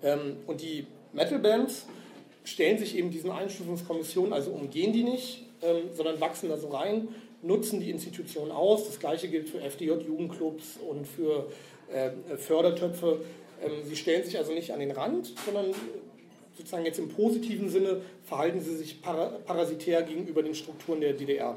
Ähm, und die Metal-Bands stellen sich eben diesen Einstufungskommissionen, also umgehen die nicht, ähm, sondern wachsen da so rein, nutzen die Institutionen aus. Das gleiche gilt für FDJ-Jugendclubs und für äh, Fördertöpfe. Ähm, sie stellen sich also nicht an den Rand, sondern sozusagen jetzt im positiven Sinne verhalten sie sich parasitär gegenüber den Strukturen der DDR.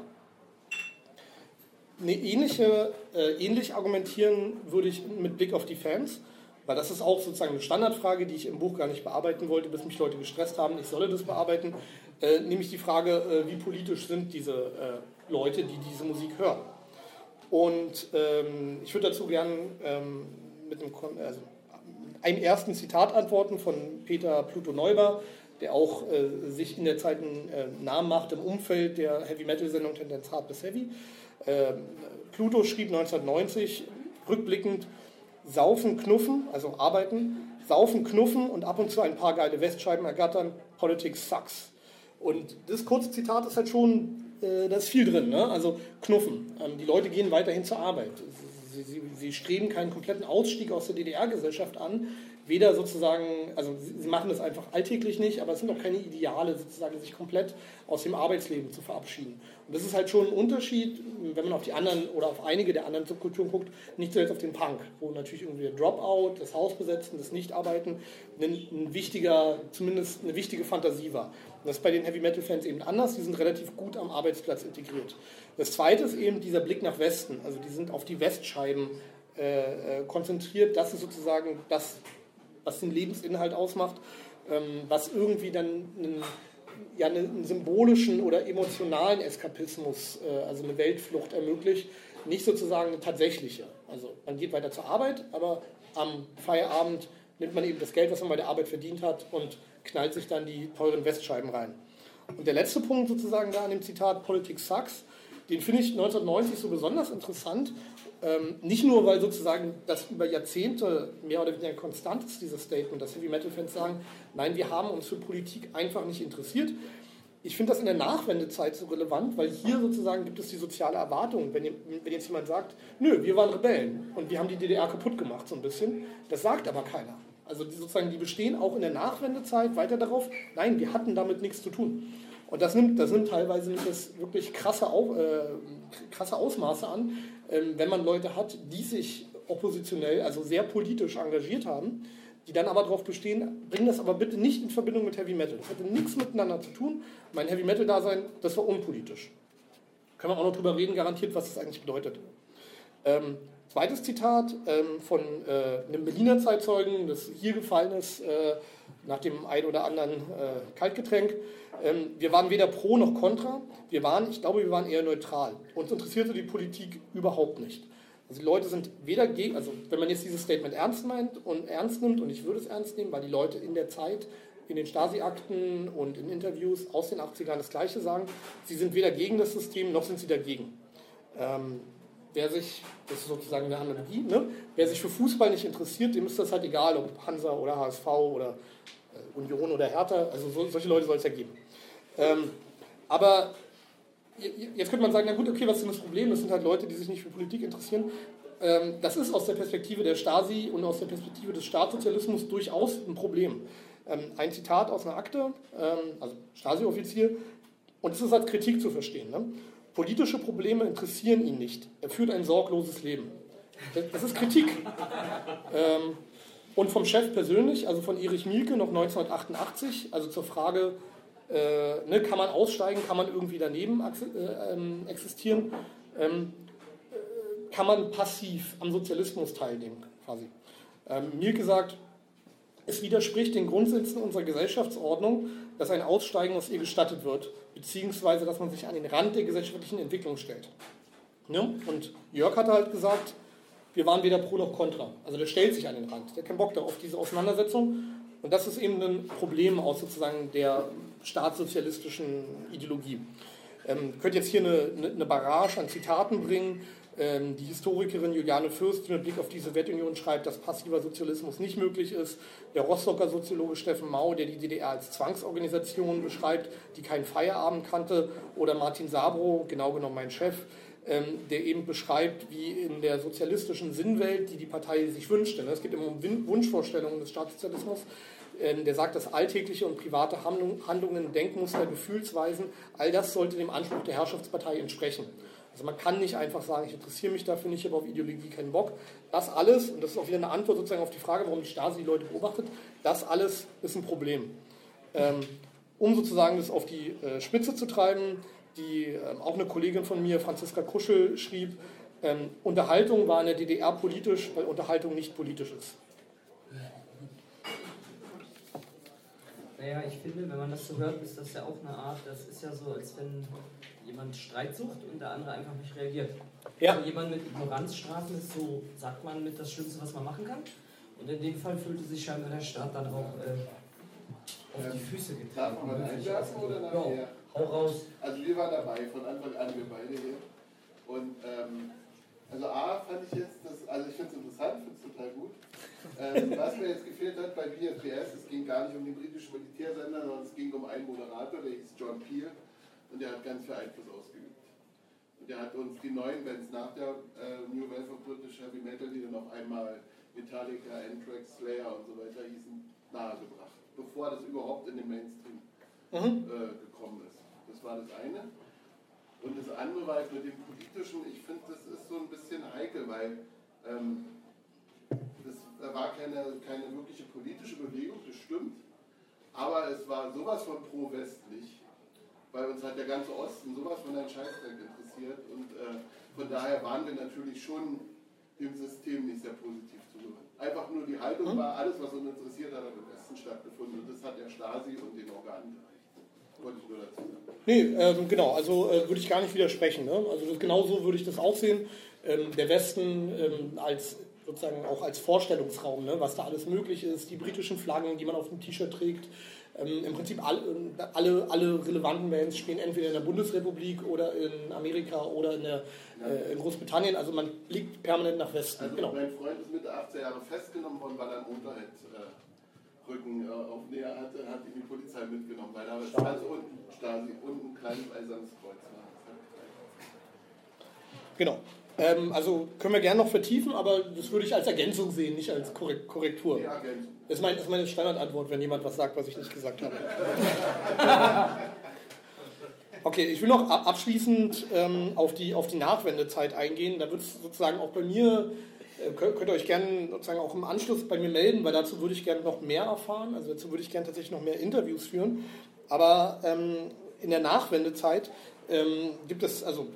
Eine ähnliche, äh, ähnlich argumentieren würde ich mit Blick auf die Fans, weil das ist auch sozusagen eine Standardfrage, die ich im Buch gar nicht bearbeiten wollte, bis mich Leute gestresst haben, ich solle das bearbeiten, äh, nämlich die Frage, äh, wie politisch sind diese äh, Leute, die diese Musik hören. Und ähm, ich würde dazu gerne ähm, mit einem, also einem ersten Zitat antworten von Peter Pluto Neuber, der auch äh, sich in der Zeit einen äh, Namen macht im Umfeld der Heavy-Metal-Sendung Tendenz Hard bis Heavy. Äh, Pluto schrieb 1990 rückblickend, saufen, knuffen, also arbeiten, saufen, knuffen und ab und zu ein paar geile Westscheiben ergattern, Politics sucks. Und das kurze Zitat ist halt schon äh, da ist viel drin. Ne? Also Knuffen. Ähm, die Leute gehen weiterhin zur Arbeit. Sie, sie, sie streben keinen kompletten Ausstieg aus der DDR-Gesellschaft an weder sozusagen, also sie machen das einfach alltäglich nicht, aber es sind auch keine Ideale, sozusagen sich komplett aus dem Arbeitsleben zu verabschieden. Und das ist halt schon ein Unterschied, wenn man auf die anderen oder auf einige der anderen Subkulturen guckt, nicht zuletzt auf den Punk, wo natürlich irgendwie der Dropout, das Haus besetzen, das Nichtarbeiten ein, ein wichtiger, zumindest eine wichtige Fantasie war. Und das ist bei den Heavy Metal Fans eben anders, die sind relativ gut am Arbeitsplatz integriert. Das zweite ist eben dieser Blick nach Westen, also die sind auf die Westscheiben äh, äh konzentriert, das ist sozusagen das was den Lebensinhalt ausmacht, ähm, was irgendwie dann einen, ja, einen symbolischen oder emotionalen Eskapismus, äh, also eine Weltflucht ermöglicht, nicht sozusagen eine tatsächliche. Also man geht weiter zur Arbeit, aber am Feierabend nimmt man eben das Geld, was man bei der Arbeit verdient hat und knallt sich dann die teuren Westscheiben rein. Und der letzte Punkt sozusagen da an dem Zitat Politics Sucks, den finde ich 1990 so besonders interessant, ähm, nicht nur, weil sozusagen das über Jahrzehnte mehr oder weniger konstant ist, dieses Statement, dass Heavy Metal Fans sagen, nein, wir haben uns für Politik einfach nicht interessiert. Ich finde das in der Nachwendezeit so relevant, weil hier sozusagen gibt es die soziale Erwartung. Wenn, wenn jetzt jemand sagt, nö, wir waren Rebellen und wir haben die DDR kaputt gemacht, so ein bisschen, das sagt aber keiner. Also die, sozusagen, die bestehen auch in der Nachwendezeit weiter darauf, nein, wir hatten damit nichts zu tun. Und das nimmt, das nimmt teilweise das wirklich krasse, äh, krasse Ausmaße an, wenn man Leute hat, die sich oppositionell, also sehr politisch engagiert haben, die dann aber darauf bestehen, bringen das aber bitte nicht in Verbindung mit Heavy Metal. Das hatte nichts miteinander zu tun. Mein Heavy Metal-Dasein, das war unpolitisch. Können wir auch noch drüber reden, garantiert, was das eigentlich bedeutet. Ähm, zweites Zitat ähm, von äh, einem Berliner Zeitzeugen, das hier gefallen ist, äh, nach dem ein oder anderen äh, Kaltgetränk. Ähm, wir waren weder pro noch contra. Wir waren, ich glaube, wir waren eher neutral. Uns interessierte die Politik überhaupt nicht. Also die Leute sind weder gegen, also wenn man jetzt dieses Statement ernst meint und ernst nimmt, und ich würde es ernst nehmen, weil die Leute in der Zeit in den Stasi-Akten und in Interviews aus den 80ern das Gleiche sagen, sie sind weder gegen das System noch sind sie dagegen. Ähm, wer sich, das ist sozusagen eine Analogie, ne? wer sich für Fußball nicht interessiert, dem ist das halt egal, ob Hansa oder HSV oder äh, Union oder Hertha, also so, solche Leute soll es ja geben. Ähm, aber jetzt könnte man sagen, na gut, okay, was ist denn das Problem? Das sind halt Leute, die sich nicht für Politik interessieren. Ähm, das ist aus der Perspektive der Stasi und aus der Perspektive des Staatssozialismus durchaus ein Problem. Ähm, ein Zitat aus einer Akte, ähm, also Stasi-Offizier, und es ist als Kritik zu verstehen. Ne? Politische Probleme interessieren ihn nicht. Er führt ein sorgloses Leben. Das ist Kritik. Ähm, und vom Chef persönlich, also von Erich Mielke noch 1988, also zur Frage, äh, ne, kann man aussteigen, kann man irgendwie daneben äh, ähm, existieren, ähm, äh, kann man passiv am Sozialismus teilnehmen, quasi. Ähm, Mielke sagt, es widerspricht den Grundsätzen unserer Gesellschaftsordnung, dass ein Aussteigen aus ihr gestattet wird, beziehungsweise dass man sich an den Rand der gesellschaftlichen Entwicklung stellt. Ne? Und Jörg hatte halt gesagt, wir waren weder pro noch contra. Also der stellt sich an den Rand, der hat keinen Bock da auf diese Auseinandersetzung. Und das ist eben ein Problem aus sozusagen der staatssozialistischen Ideologie. Ähm, könnt jetzt hier eine, eine Barrage an Zitaten bringen. Ähm, die Historikerin Juliane Fürst, mit Blick auf die Sowjetunion schreibt, dass passiver Sozialismus nicht möglich ist. Der Rostocker Soziologe Steffen Mau, der die DDR als Zwangsorganisation beschreibt, die keinen Feierabend kannte. Oder Martin Sabro, genau genommen mein Chef, ähm, der eben beschreibt, wie in der sozialistischen Sinnwelt, die die Partei sich wünschte. Ne? Es geht immer um Wunschvorstellungen des Staatssozialismus. Ähm, der sagt, dass alltägliche und private Handlungen, Denkmuster, Gefühlsweisen, all das sollte dem Anspruch der Herrschaftspartei entsprechen. Also man kann nicht einfach sagen, ich interessiere mich dafür nicht, ich habe auf Ideologie keinen Bock. Das alles, und das ist auch wieder eine Antwort sozusagen auf die Frage, warum die Stasi die Leute beobachtet, das alles ist ein Problem. Ähm, um sozusagen das auf die äh, Spitze zu treiben, die ähm, auch eine Kollegin von mir, Franziska Kuschel, schrieb, Unterhaltung war in der DDR politisch, weil Unterhaltung nicht politisch ist. Naja, ich finde, wenn man das so hört, ist das ja auch eine Art, das ist ja so, als wenn jemand Streit sucht und der andere einfach nicht reagiert. Ja. Also jemand mit Ignoranzstrafen ist so, sagt man, mit das Schlimmste, was man machen kann. Und in dem Fall fühlte sich scheinbar der Staat dann auch äh, auf die Füße getreten. Darf man mal einwerfen oder nachher? Ja, hau raus. Also wir waren dabei, von Anfang an, wir beide hier. Und ähm, also A fand ich jetzt, das, also ich finde es interessant, finde es total gut. Ähm, was mir jetzt gefehlt hat bei BFPS, es ging gar nicht um den britischen Militärsender, sondern es ging um einen Moderator, der hieß John Peel. und der hat ganz viel Einfluss ausgeübt. Und der hat uns die neuen Bands nach der äh, New Wave of British Heavy Metal, die dann auf einmal Metallica, Anthrax, Slayer und so weiter hießen, nahegebracht, bevor das überhaupt in den Mainstream mhm. äh, gekommen ist. Das war das eine. Und das andere war mit dem Politischen, ich finde, das ist so ein bisschen heikel, weil ähm, das war keine, keine wirkliche politische Bewegung, das stimmt, aber es war sowas von pro-westlich, weil uns halt der ganze Osten sowas von ein Scheißdreck interessiert und äh, von daher waren wir natürlich schon dem System nicht sehr positiv zugewandt. Einfach nur die Haltung hm? war, alles was uns interessiert hat, hat im Westen stattgefunden und das hat der Stasi und den Organen Nee, ähm, genau, also äh, würde ich gar nicht widersprechen. Ne? Also das, genau so würde ich das auch sehen. Ähm, der Westen ähm, als sozusagen auch als Vorstellungsraum, ne, was da alles möglich ist, die britischen Flaggen, die man auf dem T-Shirt trägt. Ähm, Im Prinzip all, alle, alle relevanten Bands spielen entweder in der Bundesrepublik oder in Amerika oder in, der, äh, in Großbritannien. Also man blickt permanent nach Westen. Also genau. Mein Freund ist Mitte 18 Jahre festgenommen worden, weil er einen Unterhemdrücken äh, auf Näher hatte, hat ihn die Polizei mitgenommen, weil da Stasi. Also unten, Stasi, unten ein kleines eisernes Kreuz war. Genau. Ähm, also können wir gerne noch vertiefen, aber das würde ich als Ergänzung sehen, nicht als Korrektur. Das ist, mein, das ist meine Standardantwort, wenn jemand was sagt, was ich nicht gesagt habe. (laughs) Okay, ich will noch abschließend ähm, auf, die, auf die Nachwendezeit eingehen. Da wird es sozusagen auch bei mir, äh, könnt, könnt, ihr euch gerne sozusagen auch im Anschluss bei mir melden, weil dazu würde ich gerne noch mehr erfahren. Also dazu würde ich gerne tatsächlich noch mehr Interviews führen. Aber ähm, in der Nachwendezeit ähm, gibt es, also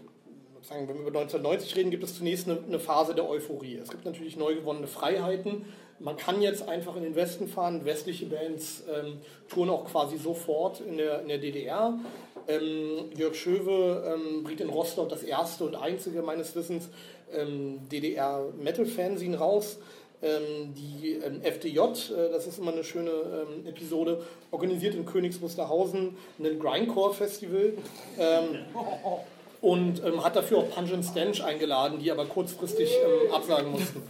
sagen, wenn wir über 1990 reden, gibt es zunächst eine, eine, Phase der Euphorie. Es gibt natürlich neu gewonnene Freiheiten. Man kann jetzt einfach in den Westen fahren. Westliche Bands ähm, touren auch quasi sofort in der, in der DDR. Ähm, Jörg Schöwe ähm, bringt in Rostock das erste und einzige meines Wissens ähm, DDR-Metal-Fanzine raus. Ähm, die ähm, FDJ, äh, das ist immer eine schöne ähm, Episode, organisiert in Königs Wusterhausen ein Grindcore-Festival. (laughs) und ähm, hat dafür auch Punch and Stench eingeladen, die aber kurzfristig ähm, absagen mussten.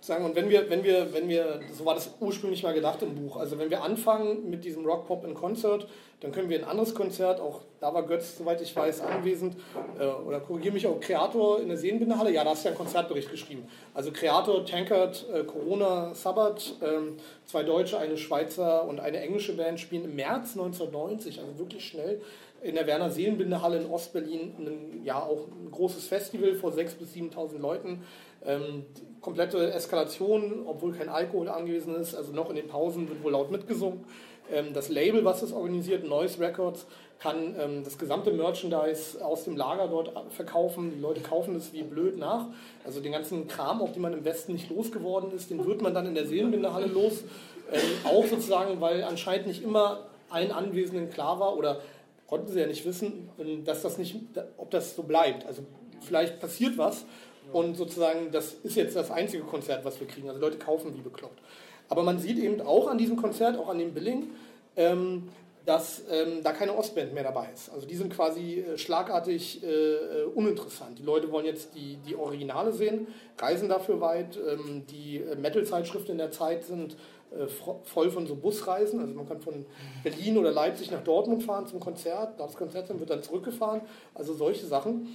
Ähm, sagen, und wenn wir, wenn wir, wenn wir, so war das ursprünglich mal gedacht im Buch, also wenn wir anfangen mit diesem Rock Pop in Concert, dann können wir ein anderes Konzert, auch da war Götz, soweit ich weiß, anwesend, äh, oder korrigiere mich auch, Kreator in der Seenbindehalle, ja, da hast du ja einen Konzertbericht geschrieben. Also Kreator, Tankard, äh, Corona, Sabbat, äh, zwei Deutsche, eine Schweizer und eine englische Band spielen im März 1990, also wirklich schnell, in der Werner Seelenbindehalle in Ostberlin ja, auch ein großes Festival vor 6.000 bis 7.000 Leuten. Ähm, komplette Eskalation, obwohl kein Alkohol angewiesen ist, also noch in den Pausen wird wohl laut mitgesungen. Ähm, das Label, was es organisiert, Noise Records, kann ähm, das gesamte Merchandise aus dem Lager dort verkaufen. Die Leute kaufen es wie blöd nach. Also den ganzen Kram, auf den man im Westen nicht losgeworden ist, den wird man dann in der Seelenbindehalle los. Ähm, auch sozusagen, weil anscheinend nicht immer allen Anwesenden klar war oder konnten sie ja nicht wissen, ähm, dass das nicht, ob das so bleibt. Also vielleicht passiert was und sozusagen das ist jetzt das einzige Konzert, was wir kriegen. Also Leute kaufen wie bekloppt. Aber man sieht eben auch an diesem Konzert, auch an dem Billing, ähm, dass ähm, da keine Ostband mehr dabei ist. Also die sind quasi äh, schlagartig äh, uninteressant. Die Leute wollen jetzt die, die Originale sehen, reisen dafür weit. Ähm, die äh, Metal-Zeitschriften in der Zeit sind äh, voll von so Busreisen. Also man kann von Berlin oder Leipzig nach Dortmund fahren zum Konzert. Das Konzert wird dann zurückgefahren. Also solche Sachen.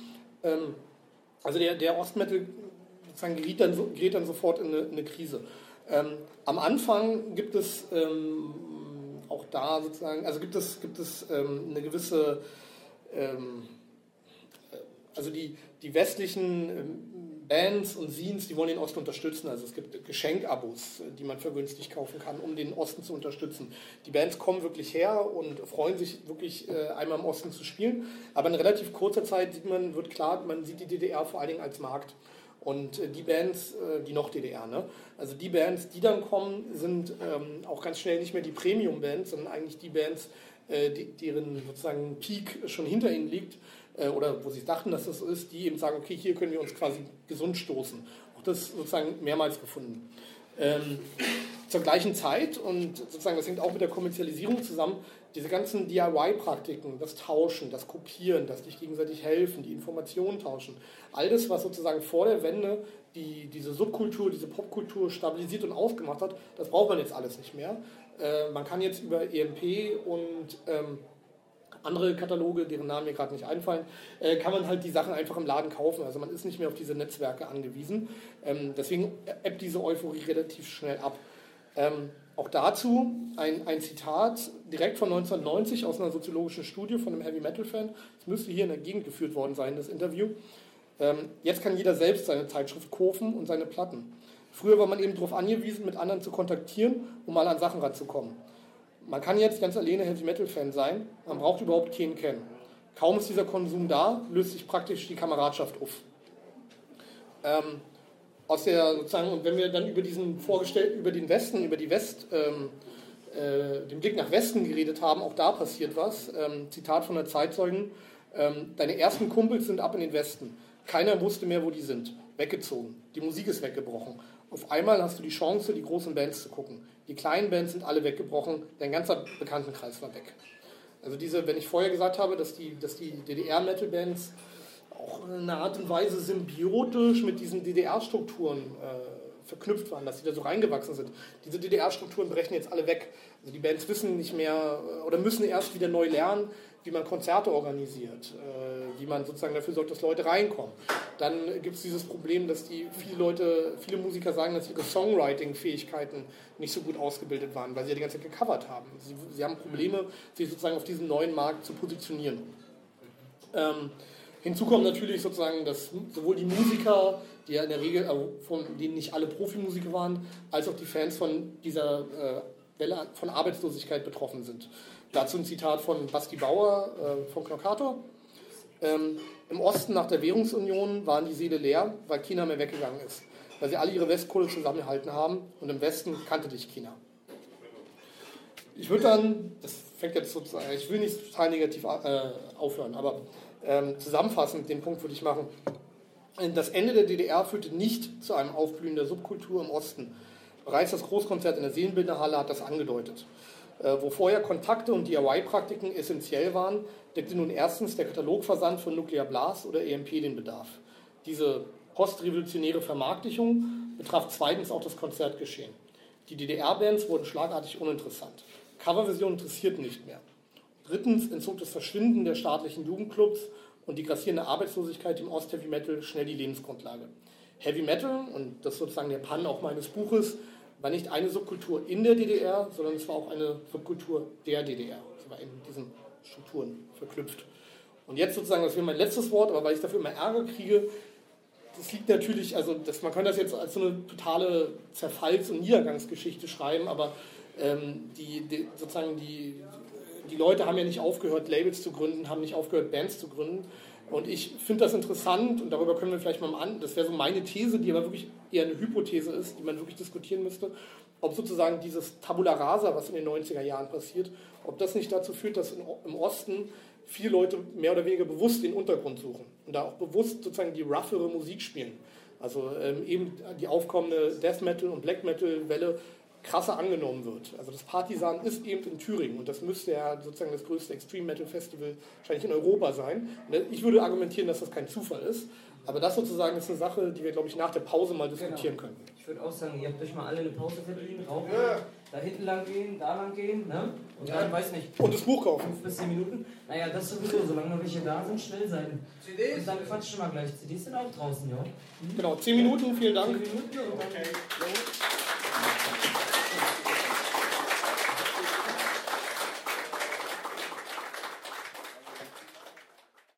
Ähm, also der, der Ostmetal sozusagen gerät dann, gerät dann sofort in eine, in eine Krise. Ähm, am Anfang gibt es ähm, auch da sozusagen, also gibt es, gibt es ähm, eine gewisse, ähm, äh, also die, die westlichen ähm, Bands und Scenes, die wollen den Osten unterstützen. Also es gibt Geschenkabos, die man vergünstigt kaufen kann, um den Osten zu unterstützen. Die Bands kommen wirklich her und freuen sich wirklich äh, einmal im Osten zu spielen. Aber in relativ kurzer Zeit sieht man, wird klar, man sieht die DDR vor allen Dingen als Markt. Und äh, die Bands, äh, die noch DDR, ne? Also die Bands, die dann kommen, sind ähm, auch ganz schnell nicht mehr die Premium-Bands, sondern eigentlich die Bands, deren sozusagen Peak schon hinter ihnen liegt äh, oder wo sie dachten, dass das ist, die eben sagen, okay, hier können wir uns quasi gesund stoßen. Auch das sozusagen mehrmals gefunden. Ähm, zur gleichen Zeit, und sozusagen das hängt auch mit der Kommerzialisierung zusammen, diese ganzen DIY-Praktiken, das Tauschen, das Kopieren, das sich gegenseitig helfen, die Informationen tauschen, all das, was sozusagen vor der Wende die, diese Subkultur, diese Popkultur stabilisiert und aufgemacht hat, das braucht man jetzt alles nicht mehr. Äh, man kann jetzt über EMP und ähm, andere Kataloge, deren Namen mir gerade nicht einfallen, äh, kann man halt die Sachen einfach im Laden kaufen. Also man ist nicht mehr auf diese Netzwerke angewiesen. Ähm, deswegen ebbt diese Euphorie relativ schnell ab. Ähm, auch dazu ein, ein Zitat direkt von 1990 aus einer soziologischen Studie von einem Heavy Metal Fan. Das müsste hier in der Gegend geführt worden sein, das Interview. Ähm, jetzt kann jeder selbst seine Zeitschrift kaufen und seine Platten. Früher war man eben darauf angewiesen, mit anderen zu kontaktieren, um mal an Sachen ranzukommen. Man kann jetzt ganz alleine Heavy Metal Fan sein, man braucht überhaupt keinen kennen. Kaum ist dieser Konsum da, löst sich praktisch die Kameradschaft auf. Ähm, aus der sozusagen, und wenn wir dann über diesen vorgestellt, über den Westen, über die West, ähm, äh, den Blick nach Westen geredet haben, auch da passiert was. Ähm, Zitat von der Zeitzeugen: ähm, Deine ersten Kumpels sind ab in den Westen. Keiner wusste mehr, wo die sind. Weggezogen. Die Musik ist weggebrochen. Auf einmal hast du die Chance, die großen Bands zu gucken. Die kleinen Bands sind alle weggebrochen. Dein ganzer Bekanntenkreis war weg. Also diese, wenn ich vorher gesagt habe, dass die, dass die DDR-Metal-Bands auch in einer Art und Weise symbiotisch mit diesen DDR-Strukturen äh, verknüpft waren, dass sie da so reingewachsen sind. Diese DDR-Strukturen brechen jetzt alle weg. Also die Bands wissen nicht mehr äh, oder müssen erst wieder neu lernen, wie man Konzerte organisiert, äh, wie man sozusagen dafür sorgt, dass Leute reinkommen. Dann gibt es dieses Problem, dass die viele Leute, viele Musiker sagen, dass ihre Songwriting-Fähigkeiten nicht so gut ausgebildet waren, weil sie ja die ganze Zeit gecovert haben. Sie, sie haben Probleme, sich sozusagen auf diesem neuen Markt zu positionieren. Ähm, Hinzu kommt natürlich sozusagen, dass sowohl die Musiker, die ja in der Regel, also von denen nicht alle Profimusiker waren, als auch die Fans von dieser äh, Welle von Arbeitslosigkeit betroffen sind. Dazu ein Zitat von Basti Bauer äh, von Knockator. Ähm, Im Osten nach der Währungsunion waren die Seele leer, weil China mehr weggegangen ist. Weil sie alle ihre Westkohle zusammengehalten haben und im Westen kannte dich China. Ich würde dann, das fängt jetzt sozusagen, ich will nicht total negativ äh, aufhören, aber ähm, zusammenfassend den Punkt würde ich machen. Das Ende der DDR führte nicht zu einem Aufblühen der Subkultur im Osten. Bereits das Großkonzert in der Seelenbilderhalle hat das angedeutet. Äh, wo vorher Kontakte und DIY-Praktiken essentiell waren, deckte nun erstens der Katalogversand von Nuclear Blast oder EMP den Bedarf. Diese postrevolutionäre Vermarktlichung betraf zweitens auch das Konzertgeschehen. Die DDR-Bands wurden schlagartig uninteressant. Coverversionen interessierten nicht mehr. Drittens entzog das Verschwinden der staatlichen Jugendclubs und die grassierende Arbeitslosigkeit im Ost-Heavy Metal schnell die Lebensgrundlage. Heavy Metal, und das ist sozusagen der Pann auch meines Buches, war nicht eine Subkultur in der DDR, sondern es war auch eine Subkultur der DDR. Es war in diesen Strukturen verknüpft. Und jetzt sozusagen, das wäre mein letztes Wort, aber weil ich dafür immer Ärger kriege, das liegt natürlich, also das, man kann das jetzt als so eine totale Zerfalls- und Niedergangsgeschichte schreiben, aber ähm, die, die, sozusagen die, die Leute haben ja nicht aufgehört, Labels zu gründen, haben nicht aufgehört, Bands zu gründen. Und ich finde das interessant und darüber können wir vielleicht mal an, das wäre so meine These, die aber wirklich eher eine Hypothese ist, die man wirklich diskutieren müsste, ob sozusagen dieses Tabula Rasa, was in den 90er Jahren passiert, ob das nicht dazu führt, dass im Osten viele Leute mehr oder weniger bewusst den Untergrund suchen und da auch bewusst sozusagen die roughere Musik spielen. Also ähm, eben die aufkommende Death Metal und Black Metal Welle krasser angenommen wird. Also das Partisan ist eben in Thüringen und das müsste ja sozusagen das größte Extreme Metal Festival wahrscheinlich in Europa sein. Ich würde argumentieren, dass das kein Zufall ist, aber das sozusagen ist eine Sache, die wir, glaube ich, nach der Pause mal diskutieren genau. können. Ich würde auch sagen, ihr habt euch mal alle eine Pause verdient, rauchen, ja. da hinten lang gehen, da lang gehen, ne? Und ja. dann, weiß nicht. Und das Buch kaufen. Fünf bis zehn Minuten. Naja, das sowieso, solange noch welche da sind, schnell sein. CDs? Und dann quatschen wir gleich. CDs sind auch draußen, ja. Genau, zehn Minuten, vielen Dank. Zehn Minuten und dann. Okay.